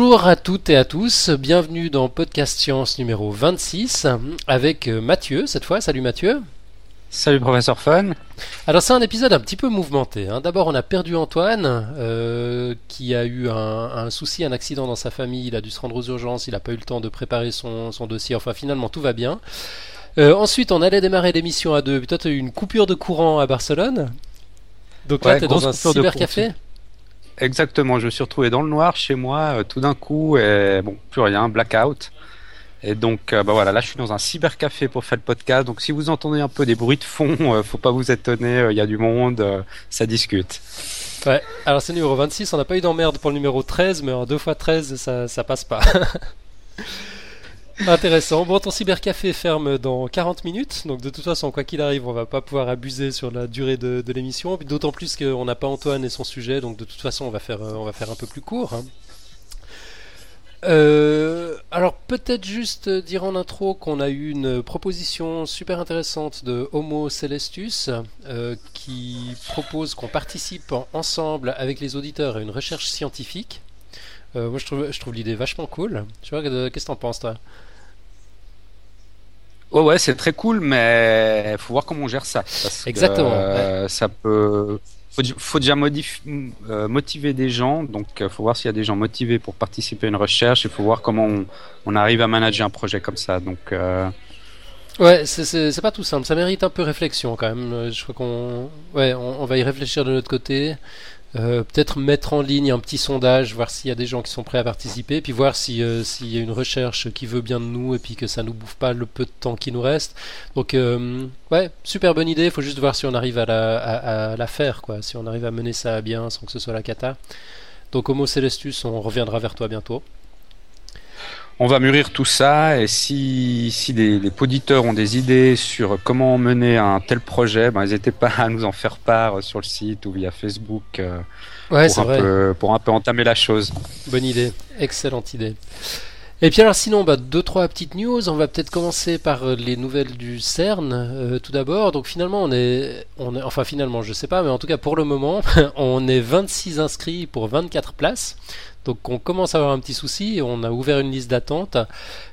Bonjour à toutes et à tous, bienvenue dans Podcast Science numéro 26 avec euh, Mathieu cette fois. Salut Mathieu. Salut professeur Fun. Alors c'est un épisode un petit peu mouvementé. hein. D'abord on a perdu Antoine euh, qui a eu un, un souci, un accident dans sa famille, il a dû se rendre aux urgences, il n'a pas eu le temps de préparer son, son dossier, enfin finalement tout va bien. Euh, ensuite on allait démarrer l'émission à deux, puis toi tu as eu une coupure de courant à Barcelone. Donc là Ouais, tu es dans un cybercafé Exactement, je me suis retrouvé dans le noir chez moi euh, tout d'un coup et bon, plus rien, blackout. Et donc euh, bah voilà, là je suis dans un cybercafé pour faire le podcast. Donc si vous entendez un peu des bruits de fond, euh, faut pas vous étonner, euh, il y a du monde, ça discute. Ouais, alors c'est numéro 26, on n'a pas eu d'emmerde pour le numéro 13, mais en 2 x 13, ça, ça passe pas. Intéressant. Bon, ton cybercafé ferme dans 40 minutes, donc de toute façon, quoi qu'il arrive, on va pas pouvoir abuser sur la durée de, l'émission, d'autant plus qu'on n'a pas Antoine et son sujet, donc de toute façon, on va faire, euh, un peu plus court. hein. Euh, alors peut-être juste dire en intro qu'on a eu une proposition super intéressante de Homo Celestus euh, qui propose qu'on participe en- ensemble avec les auditeurs à une recherche scientifique. Moi je trouve, l'idée vachement cool. Qu'est-ce que t'en penses toi? Ouais ouais, c'est très cool, mais faut voir comment on gère ça. Parce que, Exactement, euh, Ça peut. Faut, faut déjà modif- euh, motiver des gens, donc euh, faut voir s'il y a des gens motivés pour participer à une recherche. Il faut voir comment on, on arrive à manager un projet comme ça. Donc euh, Ouais, c'est- pas tout simple. Ça mérite un peu réflexion quand même. Je crois qu'on, ouais, on, on va y réfléchir de notre côté. Euh, Peut-être mettre en ligne un petit sondage, voir s'il y a des gens qui sont prêts à participer, puis voir euh, s'il y a une recherche qui veut bien de nous et puis que ça nous bouffe pas le peu de temps qui nous reste. Donc euh, ouais, super bonne idée. Il faut juste voir si on arrive à la, à la faire, quoi. Si on arrive à mener ça à bien sans que ce soit la cata. Donc Homo Celestus, on reviendra vers toi bientôt. On va mûrir tout ça et si, si les, les auditeurs ont des idées sur comment mener un tel projet, ben, n'hésitez pas à nous en faire part sur le site ou via Facebook euh, Ouais, c'est pour, un vrai. peu, pour un peu entamer la chose. Bonne idée, excellente idée. Et puis alors sinon, bah, deux trois petites news. On va peut-être commencer par euh, les nouvelles du CERN euh, tout d'abord. Donc finalement, on est, on est, enfin finalement, je sais pas, mais en tout cas pour le moment, on est 26 inscrits pour 24 places. Donc on commence à avoir un petit souci. On a ouvert une liste d'attente.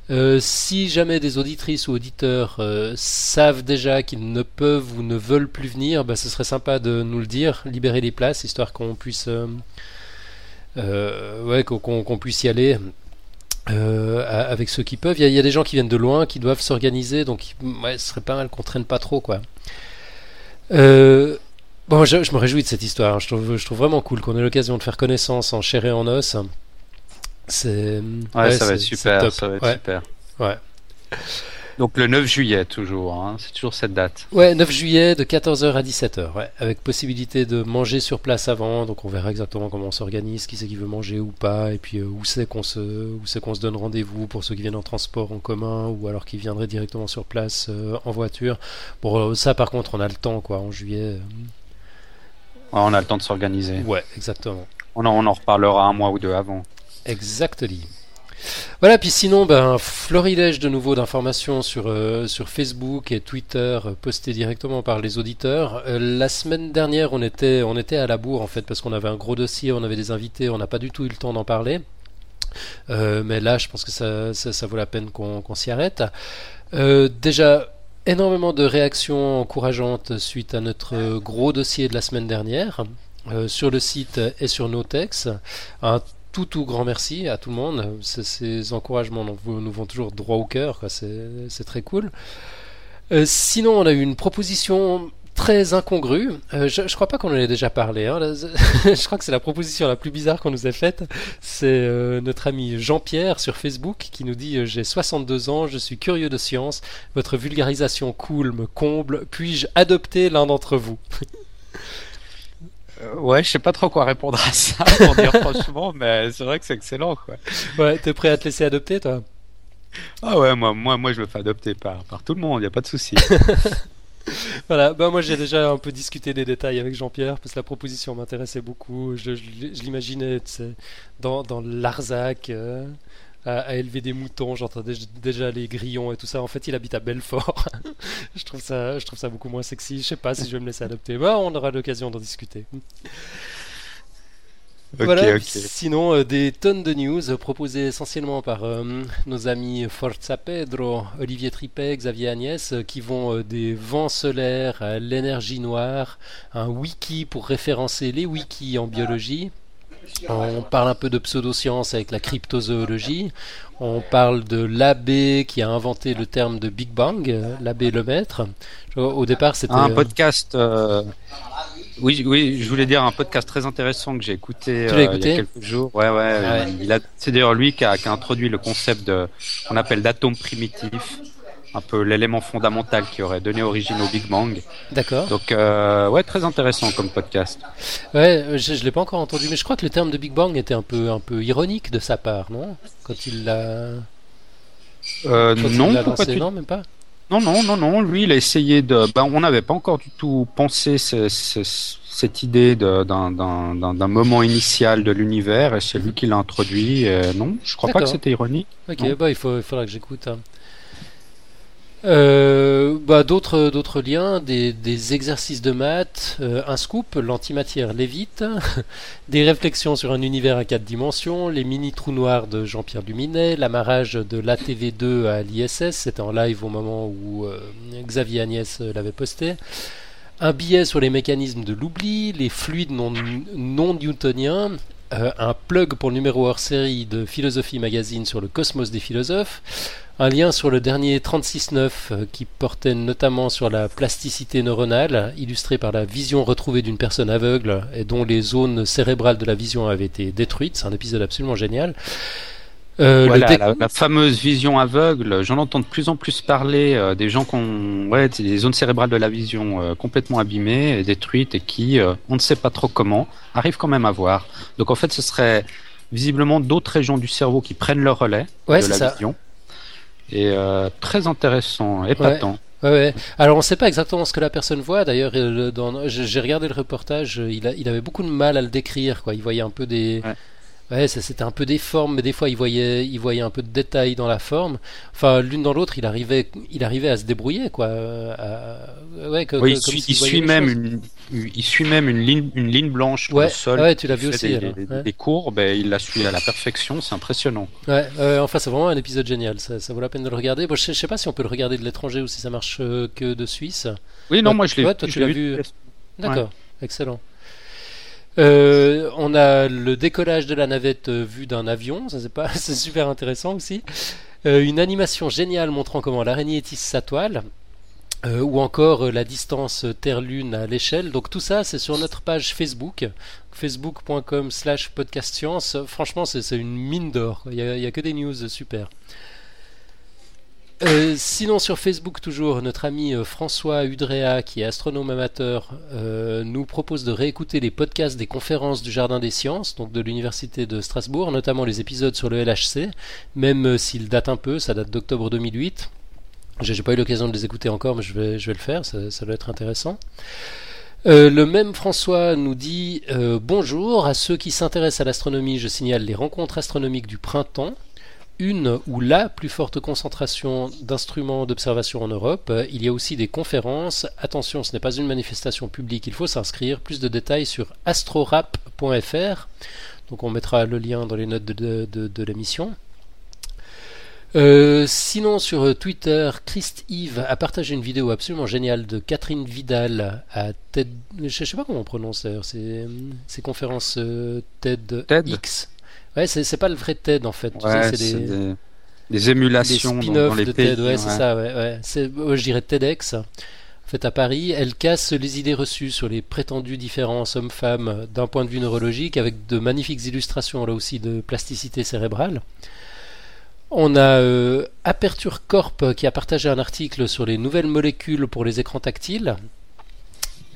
Euh, si jamais des auditrices ou auditeurs euh, savent déjà qu'ils ne peuvent ou ne veulent plus venir, bah, ce serait sympa de nous le dire, libérer les places histoire qu'on puisse, euh, euh, ouais, qu'on puisse y aller. Euh, avec ceux qui peuvent, il y, a- il y a des gens qui viennent de loin, qui doivent s'organiser, donc ouais, ce serait pas mal qu'on traîne pas trop, quoi. Euh, bon, je, je me réjouis de cette histoire. Je trouve, je trouve vraiment cool qu'on ait l'occasion de faire connaissance en chair et en os. C'est Ouais, ça va super, ça va être super. Ouais. Donc le 9 juillet toujours, hein, c'est toujours cette date. Ouais, 9 juillet de 14h à 17h, ouais, avec possibilité de manger sur place avant, donc on verra exactement comment on s'organise, qui c'est qui veut manger ou pas, et puis euh, où c'est qu'on se, où c'est qu'on se donne rendez-vous pour ceux qui viennent en transport en commun, ou alors qui viendraient directement sur place euh, en voiture. Bon, euh, ça par contre, on a le temps, quoi, en juillet. Ouais, on a le temps de s'organiser. Ouais, exactement. On, en- on en reparlera un mois ou deux avant. Exactly. Voilà, puis sinon, ben, florilège de nouveau d'informations sur, euh, Facebook et Twitter euh, postées directement par les auditeurs. Euh, la semaine dernière, on était, on était à la bourre en fait parce qu'on avait un gros dossier, on avait des invités, on n'a pas du tout eu le temps d'en parler. Mais là, je pense que ça, vaut la peine qu'on s'y arrête. Déjà, énormément de réactions encourageantes suite à notre gros dossier de la semaine dernière sur le site et sur Notex. Un tout tout grand merci à tout le monde. Ces, encouragements nous vont toujours droit au cœur. C'est, très cool. Euh, sinon, on a eu une proposition très incongrue. Euh, je, je crois pas qu'on en ait déjà parlé. hein. Je crois que c'est la proposition la plus bizarre qu'on nous ait faite. C'est euh, notre ami Jean-Pierre sur Facebook qui nous dit J'ai 62 ans, je suis curieux de science. Votre vulgarisation cool me comble. Puis-je adopter l'un d'entre vous? Ouais, je sais pas trop quoi répondre à ça pour dire franchement, mais c'est vrai que c'est excellent quoi. Ouais, t'es prêt à te laisser adopter, toi? Ah ouais, moi, moi, moi je me fais adopter par, par tout le monde, y a pas de souci. Voilà, bah moi j'ai déjà un peu discuté des détails avec Jean-Pierre parce que la proposition m'intéressait beaucoup. Je, je, je l'imaginais tu sais, dans, dans l'Arzac euh, à, à élever des moutons, j'entendais déjà les grillons et tout ça. En fait, il habite à Belfort. je, trouve ça, je trouve ça beaucoup moins sexy. Je sais pas si je vais me laisser adopter. Bah, on aura l'occasion d'en discuter. voilà, sinon des tonnes de news proposées essentiellement par nos amis Forza Pedro, Olivier Tripet, Xavier Agnès, qui vont des vents solaires à l'énergie noire, un wiki pour référencer les wikis en biologie. On parle un peu de pseudoscience avec la cryptozoologie. On parle de l'abbé qui a inventé le terme de Big Bang, l'abbé le maître. Au départ, c'était un euh, podcast. Euh, oui, oui, je voulais dire un podcast très intéressant que j'ai écouté, euh, il y a quelques jours. Ouais, ouais. Il c'est d'ailleurs lui qui a, qui a, introduit le concept de qu'on appelle d'atome primitif un peu l'élément fondamental qui aurait donné origine au Big Bang. D'accord. Donc, euh, ouais, très intéressant comme podcast. Ouais, je, ne l'ai pas encore entendu, mais je crois que le terme de Big Bang était un peu, un peu ironique de sa part, non? Quand il l'a. Euh, non, non, même pas? Non, non, non, non. Lui, il a essayé de. Ben, on n'avait pas encore du tout pensé cette idée d'un moment initial de l'univers, et c'est lui qui l'a introduit. non, je crois pas que c'était ironique. Ok, bah, il, faut, il faudra que j'écoute. Hein. Euh, bah, d'autres, d'autres liens, des, des, exercices de maths, euh, un scoop, l'antimatière lévite, des réflexions sur un univers à quatre dimensions, les mini trous noirs de Jean-Pierre Luminet, l'amarrage de l'ATV2 à l'ISS, c'était en live au moment où euh, Xavier Agnès l'avait posté, un billet sur les mécanismes de l'oubli, les fluides non, non newtoniens, un plug pour le numéro hors série de Philosophie Magazine sur le cosmos des philosophes, un lien sur le dernier 36.9 euh, qui portait notamment sur la plasticité neuronale, illustré par la vision retrouvée d'une personne aveugle et dont les zones cérébrales de la vision avaient été détruites. C'est un épisode absolument génial. Euh, la, fameuse vision aveugle, j'en entends de plus en plus parler euh, des gens qui ont ouais, des zones cérébrales de la vision complètement abîmées et détruites et qui, on ne sait pas trop comment, arrivent quand même à voir. Donc en fait, ce serait visiblement d'autres régions du cerveau qui prennent le relais de la vision et euh, très intéressant, épatant. Ouais. Ouais, Alors on ne sait pas exactement ce que la personne voit. D'ailleurs, j'ai regardé le reportage, il, a, il, avait beaucoup de mal à le décrire. Quoi. Il voyait un peu des, Ouais, c'était un peu des formes, mais des fois il voyait, il voyait un peu de détails dans la forme. Enfin, l'une dans l'autre, il arrivait, il arrivait à se débrouiller, quoi. Ouais, que, oui, il, suit, il suit même une, il suit même une ligne, une ligne blanche ouais, le sol. Ouais, tu l'as vu aussi. Des, des, courbes, et il la suit à la perfection, c'est impressionnant. Ouais, enfin c'est vraiment un épisode génial. Ça, ça, vaut la peine de le regarder. Bon, je, sais, sais pas si on peut le regarder de l'étranger ou si ça marche euh, que de Suisse. Oui, non, moi je l'ai. toi, tu l'as vu. D'accord, excellent. Euh, on a le décollage de la navette euh, vu d'un avion, ça c'est pas, c'est super intéressant aussi. Une animation géniale montrant comment l'araignée tisse sa toile. Ou encore la distance Terre-Lune à l'échelle. Donc tout ça, c'est sur notre page Facebook, facebook.com slash podcastscience. Franchement, c'est une mine d'or. Il n'y a, que des news super. Euh, sinon sur Facebook toujours, notre ami euh, François Udrea, qui est astronome amateur, euh, nous propose de réécouter les podcasts des conférences du Jardin des Sciences, donc de l'Université de Strasbourg, notamment les épisodes sur le LHC, même s'ils datent un peu, ça date d'octobre 2008. J'ai pas eu l'occasion de les écouter encore, mais je vais, le faire, ça, ça doit être intéressant. le même François nous dit Bonjour à ceux qui s'intéressent à l'astronomie, je signale les rencontres astronomiques du printemps une ou la plus forte concentration d'instruments d'observation en Europe. Il y a aussi des conférences. Attention, ce n'est pas une manifestation publique, il faut s'inscrire. Plus de détails sur astrorap.fr. Donc on mettra le lien dans les notes de, l'émission. Euh, sinon sur Twitter, Christ Yves a partagé une vidéo absolument géniale de Catherine Vidal à TED. Je ne sais pas comment on prononce ces, ces conférences euh, TED, X. Ouais, c'est pas le vrai TED en fait. c'est des, des, émulations des dans, les de TED, ouais, c'est ça, ouais. ouais. je dirais TEDx. En fait, à Paris, elle casse les idées reçues sur les prétendues différences hommes-femmes d'un point de vue neurologique, avec de magnifiques illustrations là aussi de plasticité cérébrale. On a euh, Aperture Corp qui a partagé un article sur les nouvelles molécules pour les écrans tactiles.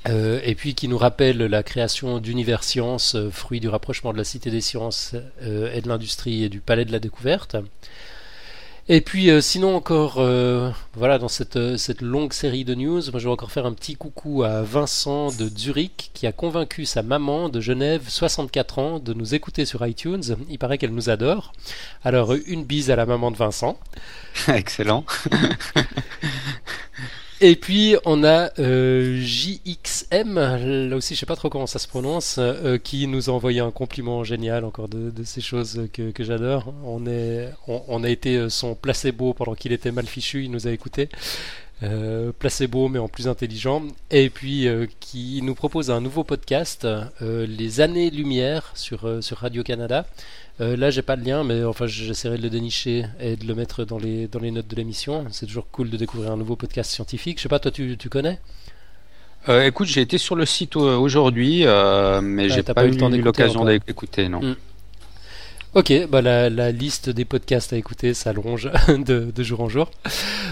Euh, et puis qui nous rappelle la création d'Univers Science, euh, fruit du rapprochement de la Cité des Sciences euh, et de l'Industrie et du Palais de la Découverte. Et puis sinon encore, voilà, dans cette, cette, longue série de news, moi je vais encore faire un petit coucou à Vincent de Zurich qui a convaincu sa maman de Genève, 64 ans, de nous écouter sur iTunes. Il paraît qu'elle nous adore. Alors une bise à la maman de Vincent. Excellent. Et puis on a euh, JXM, là aussi je sais pas trop comment ça se prononce, euh, qui nous a envoyé un compliment génial encore de, de ces choses que, que j'adore. On, est, on, on, a été son placebo pendant qu'il était mal fichu, il nous a écouté. Euh, placebo mais en plus intelligent et puis euh, qui nous propose un nouveau podcast euh, les années lumière sur, euh, sur Radio Canada là j'ai pas de lien mais enfin j'essaierai de le dénicher et de le mettre dans les, dans les notes de l'émission c'est toujours cool de découvrir un nouveau podcast scientifique je sais pas toi tu, tu connais? Euh, écoute, j'ai été sur le site aujourd'hui, euh, mais ah, j'ai pas, pas, eu l'occasion d'écouter, non. Mm. Ok, bah la, la, liste des podcasts à écouter s'allonge de, de, jour en jour.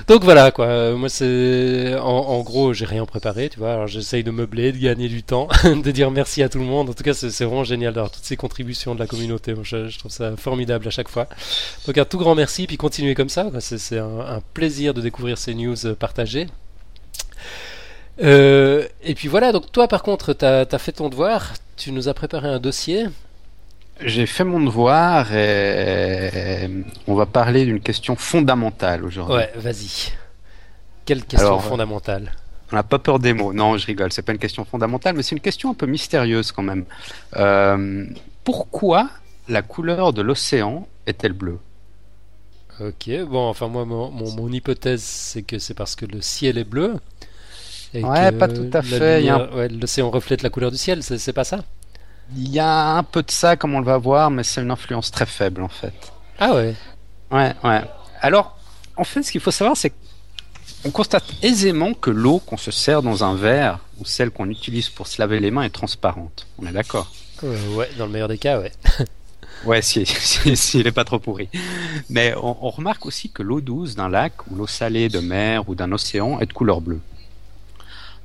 Donc voilà quoi. Moi c'est en, gros j'ai rien préparé, tu vois. Alors j'essaye de meubler, de gagner du temps, de dire merci à tout le monde. En tout cas c'est vraiment génial d'avoir toutes ces contributions de la communauté. Moi, je, trouve ça formidable à chaque fois. Donc un tout grand merci puis continuez comme ça. C'est un, plaisir de découvrir ces news partagées. Euh, et puis voilà. Donc toi par contre t'as as fait ton devoir. Tu nous as préparé un dossier. J'ai fait mon devoir et on va parler d'une question fondamentale aujourd'hui. Ouais, vas-y. Quelle question Alors, fondamentale? On n'a pas peur des mots. Non, je rigole. C'est pas une question fondamentale, mais c'est une question un peu mystérieuse quand même. Euh, pourquoi la couleur de l'océan est-elle bleue? Ok, bon, enfin moi, mon, mon, mon hypothèse, c'est que c'est parce que le ciel est bleu. ouais, pas tout à fait. Ouais, l'océan reflète la couleur du ciel, c'est pas ça? Il y a un peu de ça, comme on le va voir, mais c'est une influence très faible en fait. Ah ouais Ouais, ouais. Alors, en fait, ce qu'il faut savoir, c'est qu'on constate aisément que l'eau qu'on se sert dans un verre ou celle qu'on utilise pour se laver les mains est transparente. On est d'accord? Euh, Ouais, dans le meilleur des cas, ouais. ouais, si, si, si, il n'est pas trop pourri. Mais on, on remarque aussi que l'eau douce d'un lac ou l'eau salée de mer ou d'un océan est de couleur bleue.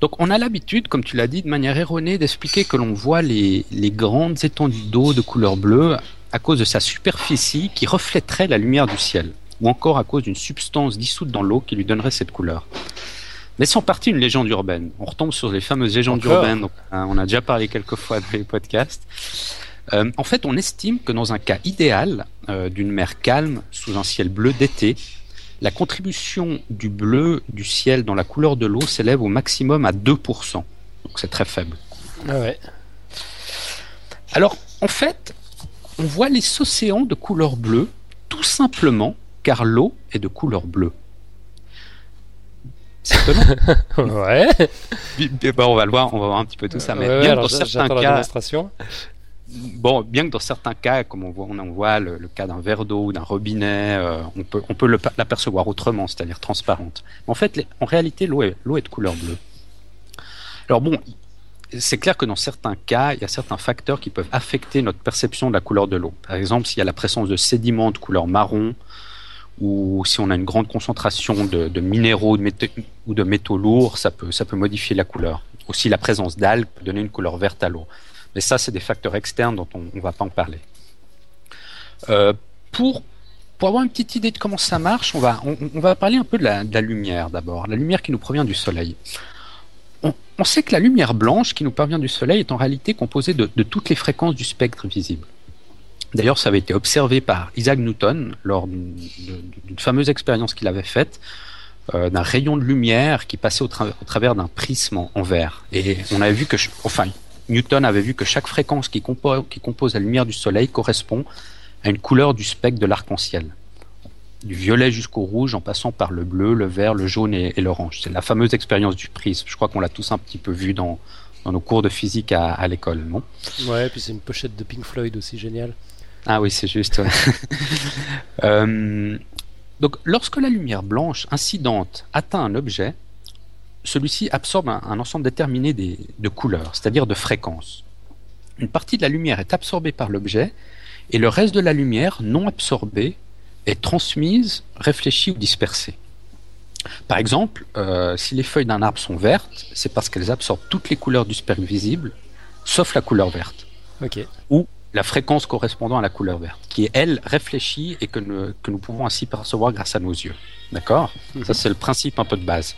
Donc on a l'habitude, comme tu l'as dit, de manière erronée, d'expliquer que l'on voit les, les grandes étendues d'eau de couleur bleue à cause de sa superficie qui reflèterait la lumière du ciel, ou encore à cause d'une substance dissoute dans l'eau qui lui donnerait cette couleur. Mais c'est en partie une légende urbaine. On retombe sur les fameuses légendes encore urbaines, donc, hein, on a déjà parlé quelques fois dans les podcasts. Euh, en fait, on estime que dans un cas idéal euh, d'une mer calme sous un ciel bleu d'été, la contribution du bleu du ciel dans la couleur de l'eau s'élève au maximum à 2%. Donc c'est très faible. Ah ouais. Alors, en fait, on voit les océans de couleur bleue tout simplement car l'eau est de couleur bleue. C'est étonnant. ouais. Ben, on va le voir, on va voir un petit peu tout ça. Mais ouais, bien alors, dans certains cas, bien que dans certains cas, comme on voit, en voit le, cas d'un verre d'eau ou d'un robinet, euh, on peut, l'apercevoir autrement, c'est-à-dire transparente. En fait, en réalité, l'eau est, de couleur bleue. Alors bon, c'est clair que dans certains cas, il y a certains facteurs qui peuvent affecter notre perception de la couleur de l'eau. Par exemple, s'il y a la présence de sédiments de couleur marron, ou si on a une grande concentration de, minéraux ou de métaux lourds, ça peut, ça peut modifier la couleur. Aussi, la présence d'algues peut donner une couleur verte à l'eau. Mais ça, c'est des facteurs externes dont on ne va pas en parler. Euh, pour, avoir une petite idée de comment ça marche, on va, parler un peu de la, lumière d'abord, la lumière qui nous provient du Soleil. On, sait que la lumière blanche qui nous provient du Soleil est en réalité composée de, toutes les fréquences du spectre visible. D'ailleurs, ça avait été observé par Isaac Newton lors d'une fameuse expérience qu'il avait faite euh, d'un rayon de lumière qui passait au travers d'un prisme en, en, verre. Et on avait vu que, enfin, Newton avait vu que chaque fréquence qui, compo qui compose la lumière du Soleil correspond à une couleur du spectre de l'arc-en-ciel. Du violet jusqu'au rouge en passant par le bleu, le vert, le jaune et, et l'orange. C'est la fameuse expérience du prisme. Je crois qu'on l'a tous un petit peu vu dans, dans nos cours de physique à, à l'école, non? Ouais, et puis c'est une pochette de Pink Floyd aussi géniale. Ah oui, c'est juste. Ouais. euh, donc, lorsque la lumière blanche incidente atteint un objet, celui-ci absorbe un, un, ensemble déterminé des, de couleurs, c'est-à-dire de fréquences. Une partie de la lumière est absorbée par l'objet et le reste de la lumière non absorbée est transmise, réfléchie ou dispersée. Par exemple, euh, si les feuilles d'un arbre sont vertes, c'est parce qu'elles absorbent toutes les couleurs du spectre visible, sauf la couleur verte. Okay. Ou la fréquence correspondant à la couleur verte, qui est elle réfléchie et que, ne, que nous pouvons ainsi percevoir grâce à nos yeux. D'accord? -hmm. Ça, c'est le principe un peu de base.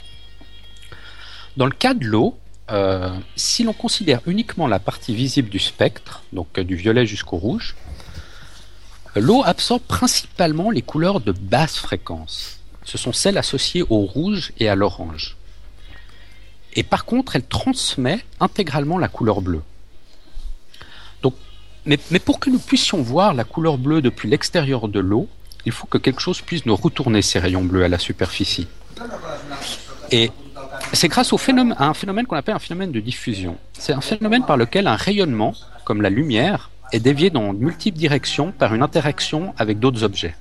Dans le cas de l'eau, euh, si l'on considère uniquement la partie visible du spectre, donc euh, du violet jusqu'au rouge, l'eau absorbe principalement les couleurs de basse fréquence. Ce sont celles associées au rouge et à l'orange. Et par contre, elle transmet intégralement la couleur bleue. Donc, mais, mais pour que nous puissions voir la couleur bleue depuis l'extérieur de l'eau, il faut que quelque chose puisse nous retourner ces rayons bleus à la superficie. Et c'est grâce à un phénomène qu'on appelle un phénomène de diffusion. C'est un phénomène par lequel un rayonnement, comme la lumière, est dévié dans de multiples directions par une interaction avec d'autres objets.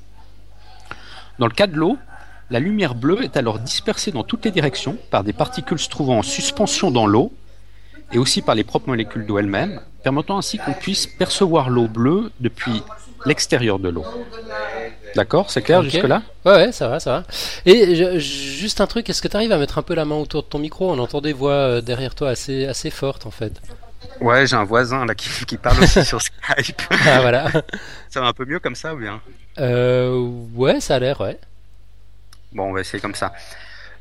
Dans le cas de l'eau, la lumière bleue est alors dispersée dans toutes les directions par des particules se trouvant en suspension dans l'eau et aussi par les propres molécules d'eau elles-mêmes, permettant ainsi qu'on puisse percevoir l'eau bleue depuis l'extérieur de l'eau. D'accord, c'est clair jusque-là ouais, ouais, ça va, ça va. Et juste un truc, est-ce que tu arrives à mettre un peu la main autour de ton micro? On entend des voix euh, derrière toi assez, assez fortes en fait. Ouais, j'ai un voisin là qui, qui parle aussi sur Skype. Ah voilà. ça va un peu mieux comme ça ou bien? Euh, Ouais, ça a l'air, ouais. Bon, on va essayer comme ça.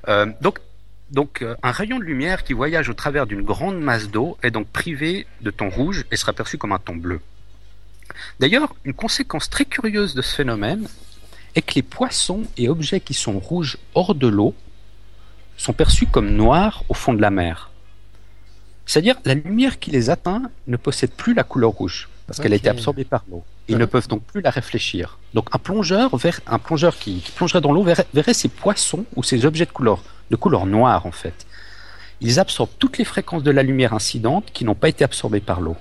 Euh, donc, donc euh, un rayon de lumière qui voyage au travers d'une grande masse d'eau est donc privé de ton rouge et sera perçu comme un ton bleu. D'ailleurs, une conséquence très curieuse de ce phénomène est que les poissons et objets qui sont rouges hors de l'eau sont perçus comme noirs au fond de la mer. C'est-à-dire la lumière qui les atteint ne possède plus la couleur rouge parce qu'elle a été absorbée par l'eau. Ils ne peuvent donc plus la réfléchir. Donc un plongeur, un plongeur qui, plongerait dans l'eau verrait, ces poissons ou ces objets de couleur, de couleur noire en fait. Ils absorbent toutes les fréquences de la lumière incidente qui n'ont pas été absorbées par l'eau.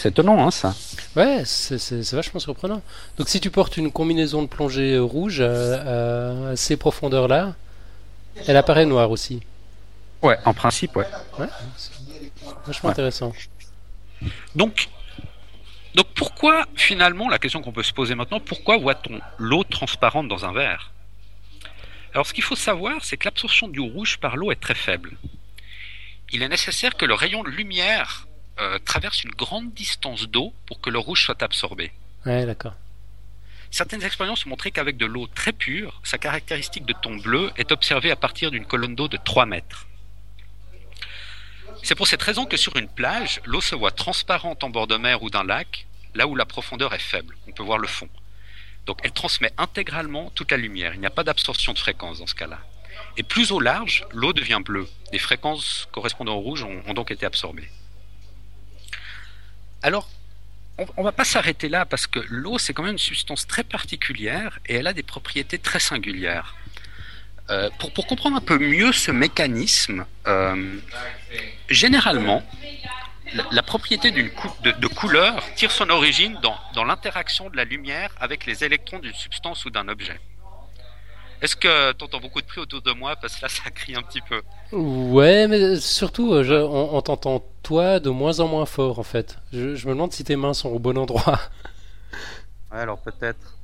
C'est étonnant, hein, ça Ouais, c'est vachement surprenant. Donc, si tu portes une combinaison de plongée rouge à, ces profondeurs-là, elle apparaît noire aussi. Ouais, en principe, ouais. Ouais, vachement intéressant. Donc, donc, pourquoi, finalement, la question qu'on peut se poser maintenant, pourquoi voit-on l'eau transparente dans un verre? Alors, ce qu'il faut savoir, c'est que l'absorption du rouge par l'eau est très faible. Il est nécessaire que le rayon de lumière euh, traverse une grande distance d'eau pour que le rouge soit absorbé. Ouais, d'accord. Certaines expériences ont montré qu'avec de l'eau très pure, sa caractéristique de ton bleu est observée à partir d'une colonne d'eau de 3 mètres. C'est pour cette raison que sur une plage, l'eau se voit transparente en bord de mer ou d'un lac, là où la profondeur est faible. On peut voir le fond. Donc elle transmet intégralement toute la lumière. Il n'y a pas d'absorption de fréquence dans ce cas-là. Et plus au large, l'eau devient bleue. Les fréquences correspondant au rouge ont donc été absorbées. Alors, on ne va pas s'arrêter là parce que l'eau, c'est quand même une substance très particulière et elle a des propriétés très singulières. Euh, pour, comprendre un peu mieux ce mécanisme, euh, généralement, la, propriété de, couleur tire son origine dans l'interaction de la lumière avec les électrons d'une substance ou d'un objet. Est-ce que tu entends beaucoup de prix autour de moi? Parce que là, ça crie un petit peu. Ouais, mais surtout, euh, je, on, t'entend toi de moins en moins fort, en fait. Je, me demande si tes mains sont au bon endroit. Ouais, alors peut-être.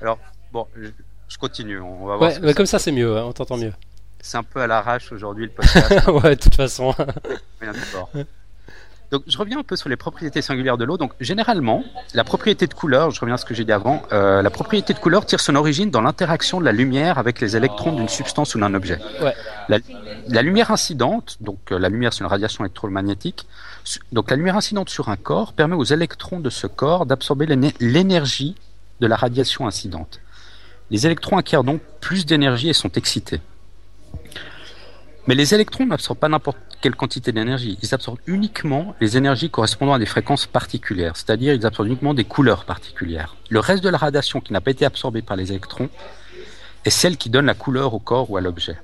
Alors, bon, je, continue. On va voir. Ouais, mais comme ça, c'est mieux. Hein, on t'entend mieux. C'est un peu à l'arrache aujourd'hui le podcast. ouais, de toute façon. Rien de donc, je reviens un peu sur les propriétés singulières de l'eau. Donc, généralement, la propriété de couleur, je reviens à ce que j'ai dit avant, euh, la propriété de couleur tire son origine dans l'interaction de la lumière avec les électrons d'une substance ou d'un objet. Ouais. La, lumière incidente, donc euh, la lumière c'est une radiation électromagnétique, donc la lumière incidente sur un corps permet aux électrons de ce corps d'absorber l'énergie de la radiation incidente. Les électrons acquièrent donc plus d'énergie et sont excités. Mais les électrons n'absorbent pas n'importe quelle quantité d'énergie. Ils absorbent uniquement les énergies correspondant à des fréquences particulières, c'est-à-dire ils absorbent uniquement des couleurs particulières. Le reste de la radiation qui n'a pas été absorbée par les électrons est celle qui donne la couleur au corps ou à l'objet.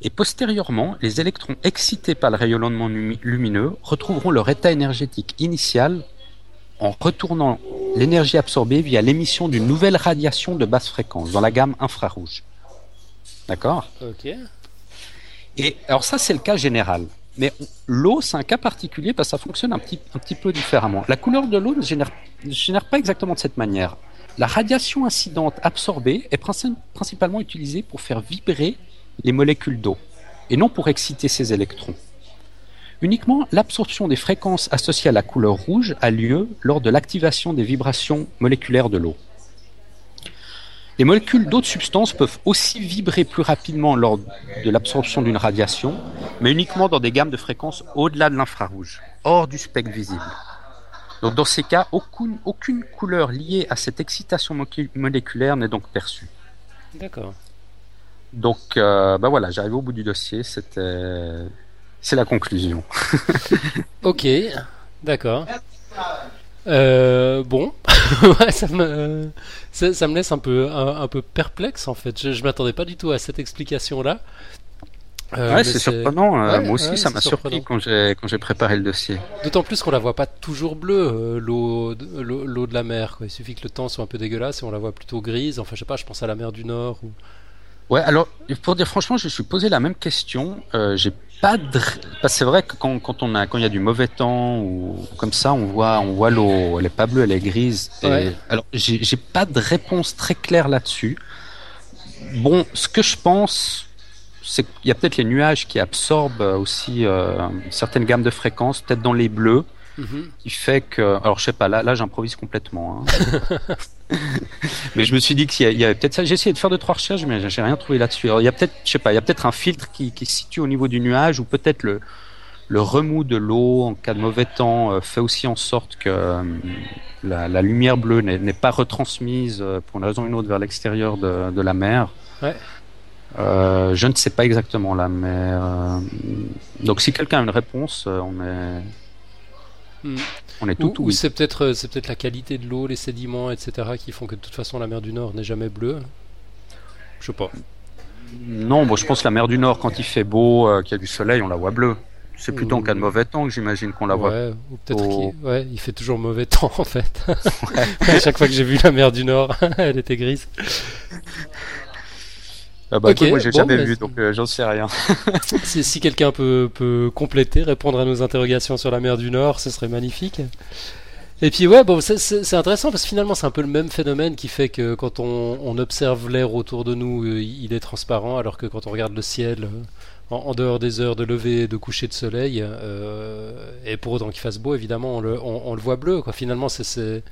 Et postérieurement, les électrons excités par le rayonnement lumineux retrouveront leur état énergétique initial en retournant l'énergie absorbée via l'émission d'une nouvelle radiation de basse fréquence dans la gamme infrarouge. D'accord? Et alors ça, c'est le cas général. Mais l'eau, c'est un cas particulier parce que ça fonctionne un petit, peu différemment. La couleur de l'eau ne génère, génère pas exactement de cette manière. La radiation incidente absorbée est principalement utilisée pour faire vibrer les molécules d'eau et non pour exciter ces électrons. Uniquement l'absorption des fréquences associées à la couleur rouge a lieu lors de l'activation des vibrations moléculaires de l'eau. Les molécules d'autres substances peuvent aussi vibrer plus rapidement lors de l'absorption d'une radiation, mais uniquement dans des gammes de fréquences au-delà de l'infrarouge, hors du spectre visible. Donc dans ces cas, aucune, aucune couleur liée à cette excitation moléculaire n'est donc perçue. D'accord. Donc, euh, bah voilà, j'arrive au bout du dossier. C'était, c'est la conclusion. ok, d'accord. Euh, bon, ça, me, ça, me laisse un peu, un, peu perplexe en fait. Je, je m'attendais pas du tout à cette explication-là. Euh, ouais, c'est surprenant. Euh, moi aussi, ça m'a surpris quand j'ai quand j'ai préparé le dossier. D'autant plus qu'on la voit pas toujours bleue, l'eau l'eau de la mer. Quoi. Il suffit que le temps soit un peu dégueulasse et on la voit plutôt grise. Enfin, je sais pas, je pense à la mer du Nord. Ou... Ouais, alors pour dire franchement, je me suis posé la même question. Euh, j'ai pas de... c'est vrai que quand, quand on a quand il y a du mauvais temps ou comme ça, on voit on voit l'eau, elle est pas bleue, elle est grise. Et... Alors j'ai pas de réponse très claire là-dessus. Bon, ce que je pense c'est qu'il y a peut-être les nuages qui absorbent aussi euh, certaines gammes de fréquences, peut-être dans les bleus, mhm. qui fait que. Alors je sais pas, là, là j'improvise complètement. Hein. mais je me suis dit qu'il y, avait peut-être ça. J'ai essayé de faire deux trois recherches, mais j'ai rien trouvé là-dessus. il y a peut-être, je sais pas, il y a peut-être un filtre qui, qui se situe au niveau du nuage, ou peut-être le le remous de l'eau en cas de mauvais temps euh, fait aussi en sorte que euh, la, la, lumière bleue n'est pas retransmise pour une raison ou une autre vers l'extérieur de, de, la mer. Ouais. Euh, je ne sais pas exactement là, mais euh, donc si quelqu'un a une réponse, euh, on est hmm. on est tout ou, c'est peut-être c'est peut-être la qualité de l'eau, les sédiments, etc. qui font que de toute façon la mer du Nord n'est jamais bleue. Je sais pas. Non, bon, je pense que la mer du Nord, quand il fait beau, qu'il y a du soleil, on la voit bleue. C'est plutôt en cas de mauvais temps que j'imagine qu'on la voit. Ou peut-être qu'il ouais, il fait toujours mauvais temps en fait. à chaque fois que j'ai vu la mer du Nord, elle était grise. Ah bah, moi j'ai jamais vu, donc euh, j'en sais rien. si, quelqu'un peut, peut compléter, répondre à nos interrogations sur la mer du Nord, ce serait magnifique. Et puis ouais, bon, c'est intéressant parce que finalement c'est un peu le même phénomène qui fait que quand on, on observe l'air autour de nous, euh, il est transparent, alors que quand on regarde le ciel euh, en, dehors des heures de lever et de coucher de soleil, et pour autant qu'il fasse beau, évidemment, on le, on, on le voit bleu. Quoi. Finalement, c'est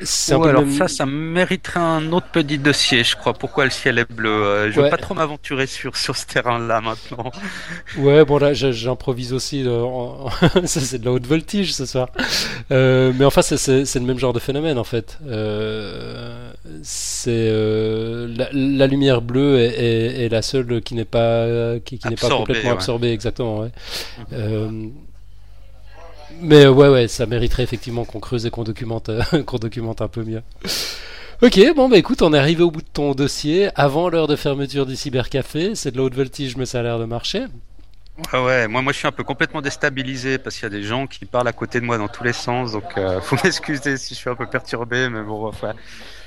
Ouais, alors ça, ça mériterait un autre petit dossier, je crois. Pourquoi le ciel est bleu euh, Je veux pas trop m'aventurer sur sur ce terrain-là maintenant. Ouais, bon là, j'improvise aussi. Euh, ça, c'est de la haute voltige ce soir. Euh, mais enfin, c'est le même genre de phénomène en fait. c'est la, la, lumière bleue est, est, la seule qui n'est pas qui, qui n'est pas complètement absorbée, exactement. Ouais. Mm-hmm. Mais ouais, ouais, ça mériterait effectivement qu'on creuse et qu'on documente, euh, qu'on documente un peu mieux. Ok, bon bah écoute, on est arrivé au bout de ton dossier avant l'heure de fermeture du cybercafé. C'est de la haute voltige, mais ça a l'air de marcher. Ouais, ouais, moi, moi je suis un peu complètement déstabilisé parce qu'il y a des gens qui parlent à côté de moi dans tous les sens, donc euh, faut m'excuser si je suis un peu perturbé, mais bon, enfin,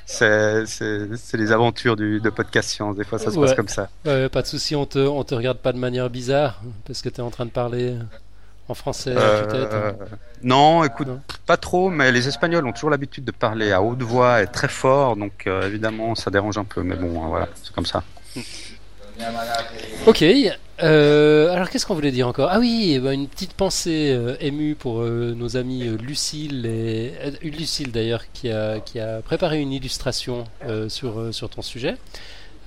c'est, c'est, les aventures du, de podcast science, des fois ça se passe comme ça. Ouais, pas de souci, on te, on te regarde pas de manière bizarre parce que tu es en train de parler en français euh, peut-être Non, écoute, pas trop, mais les Espagnols ont toujours l'habitude de parler à haute voix et très fort, donc euh, évidemment ça dérange un peu, mais bon, voilà, c'est comme ça. Ok, euh, alors qu'est-ce qu'on voulait dire encore? Ah oui, bah, une petite pensée émue pour nos amis Lucille et Lucille d'ailleurs qui a, qui a préparé une illustration sur, sur ton sujet.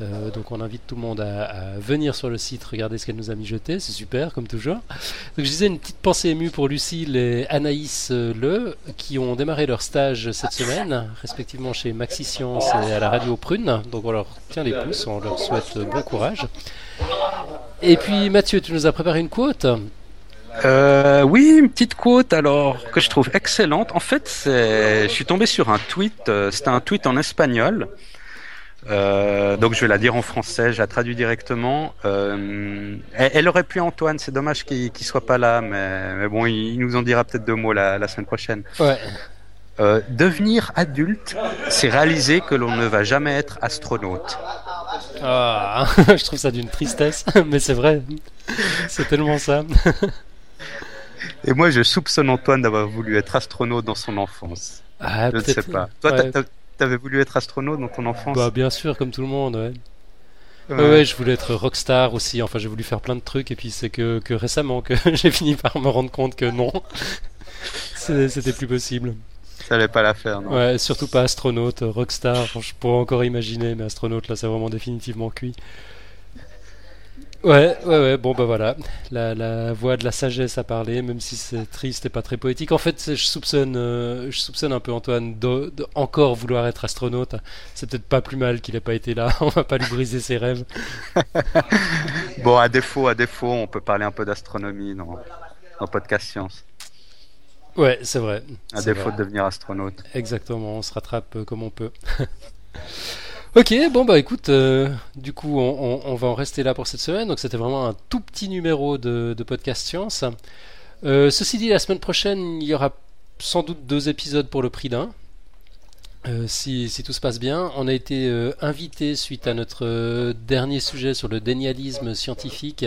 Euh, donc on invite tout le monde à, venir sur le site, regarder ce qu'elle nous a mijoté, c'est super comme toujours. Donc je disais une petite pensée émue pour Lucille et Anaïs euh, Le qui ont démarré leur stage cette semaine, respectivement chez Maxi Science et à la radio Prune. Donc on leur tient les pouces, on leur souhaite bon courage. Et puis Mathieu, tu nous as préparé une quote euh, oui, une petite quote alors que je trouve excellente. En fait, je suis tombé sur un tweet. C'était un tweet en espagnol euh, donc je vais la dire en français, je la traduis directement. Euh, elle, aurait pu Antoine, c'est dommage qu'il ne soit pas là, mais, bon, il, nous en dira peut-être deux mots la, semaine prochaine. Ouais. Euh, devenir adulte, c'est réaliser que l'on ne va jamais être astronaute. Ah, je trouve ça d'une tristesse, mais c'est vrai, c'est tellement ça. Et moi, je soupçonne Antoine d'avoir voulu être astronaute dans son enfance. Ah, je ne sais pas. Toi, T'avais voulu être astronaute dans ton enfance Bah bien sûr, comme tout le monde, ouais. Ouais. je voulais être rockstar aussi. Enfin, j'ai voulu faire plein de trucs et puis c'est que, que récemment que j'ai fini par me rendre compte que non, c'était plus possible. Ça allait pas la faire, non Ouais, surtout pas astronaute, rockstar. je pourrais encore imaginer, mais astronaute là, c'est vraiment définitivement cuit. Ouais, ouais, ouais, bon bah voilà, la, la voix de la sagesse a parlé, même si c'est triste et pas très poétique. En fait, je soupçonne, euh, je soupçonne un peu Antoine de, de encore vouloir être astronaute. C'est peut-être pas plus mal qu'il ait pas été là, on va pas lui briser ses rêves. bon, à défaut, à défaut, on peut parler un peu d'astronomie dans, dans Podcast Science. Ouais, c'est vrai. À défaut de devenir astronaute. Exactement, on se rattrape euh, comme on peut. Ok, bon bah écoute, euh, du coup on, va en rester là pour cette semaine. Donc c'était vraiment un tout petit numéro de, podcast science. Euh, ceci dit, la semaine prochaine, il y aura sans doute deux épisodes pour le prix d'un. Euh, si, si, tout se passe bien, on a été invité suite à notre dernier sujet sur le dénialisme scientifique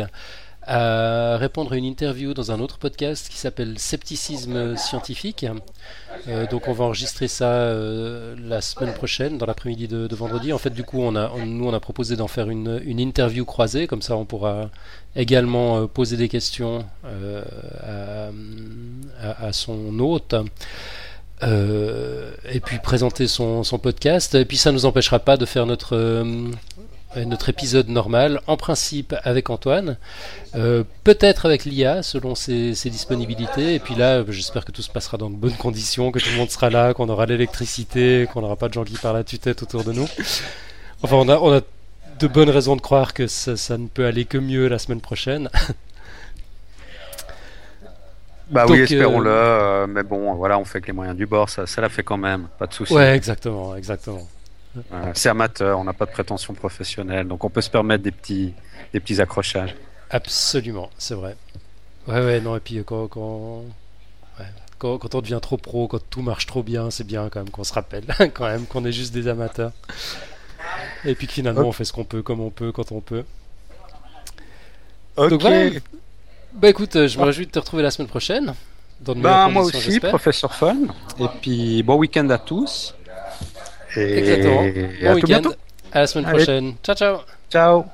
à répondre à une interview dans un autre podcast qui s'appelle Scepticisme scientifique. Euh, donc on va enregistrer ça euh, la semaine prochaine, dans l'après-midi de, vendredi. En fait, du coup, nous, on a proposé d'en faire une, interview croisée, comme ça on pourra également euh, poser des questions à, son hôte. et puis présenter son, son, podcast. Et puis ça ne nous empêchera pas de faire notre notre épisode normal, en principe avec Antoine, euh, peut-être avec l'IA selon ses, ses, disponibilités. Et puis là, j'espère que tout se passera dans de bonnes conditions, que tout le monde sera là, qu'on aura l'électricité, qu'on n'aura pas de gens qui parlent à tue-tête autour de nous. Enfin, on a, on a de bonnes raisons de croire que ça, ça ne peut aller que mieux la semaine prochaine. Bah Donc, oui, espérons-le. Euh... mais bon, voilà, on fait que les moyens du bord, ça, ça l'a fait quand même, pas de souci. Ouais, exactement, exactement. Euh, c'est amateur, on n'a pas de prétention professionnelle, donc on peut se permettre des petits, des petits accrochages. Absolument, c'est vrai. Ouais, ouais, non, et puis quand, quand, ouais, quand, quand, on devient trop pro, quand tout marche trop bien, c'est bien quand même qu'on se rappelle quand même qu'on est juste des amateurs. Et puis que finalement, okay. on fait ce qu'on peut, comme on peut, quand on peut. Ok. Donc, voilà. Bah écoute, je me réjouis de te retrouver la semaine prochaine. Dans de bah, moi aussi, professeur Fun. Et puis, bon week-end à tous. Et Exactement. Bon à week-end. À la semaine Allez. prochaine. Ciao, ciao. Ciao.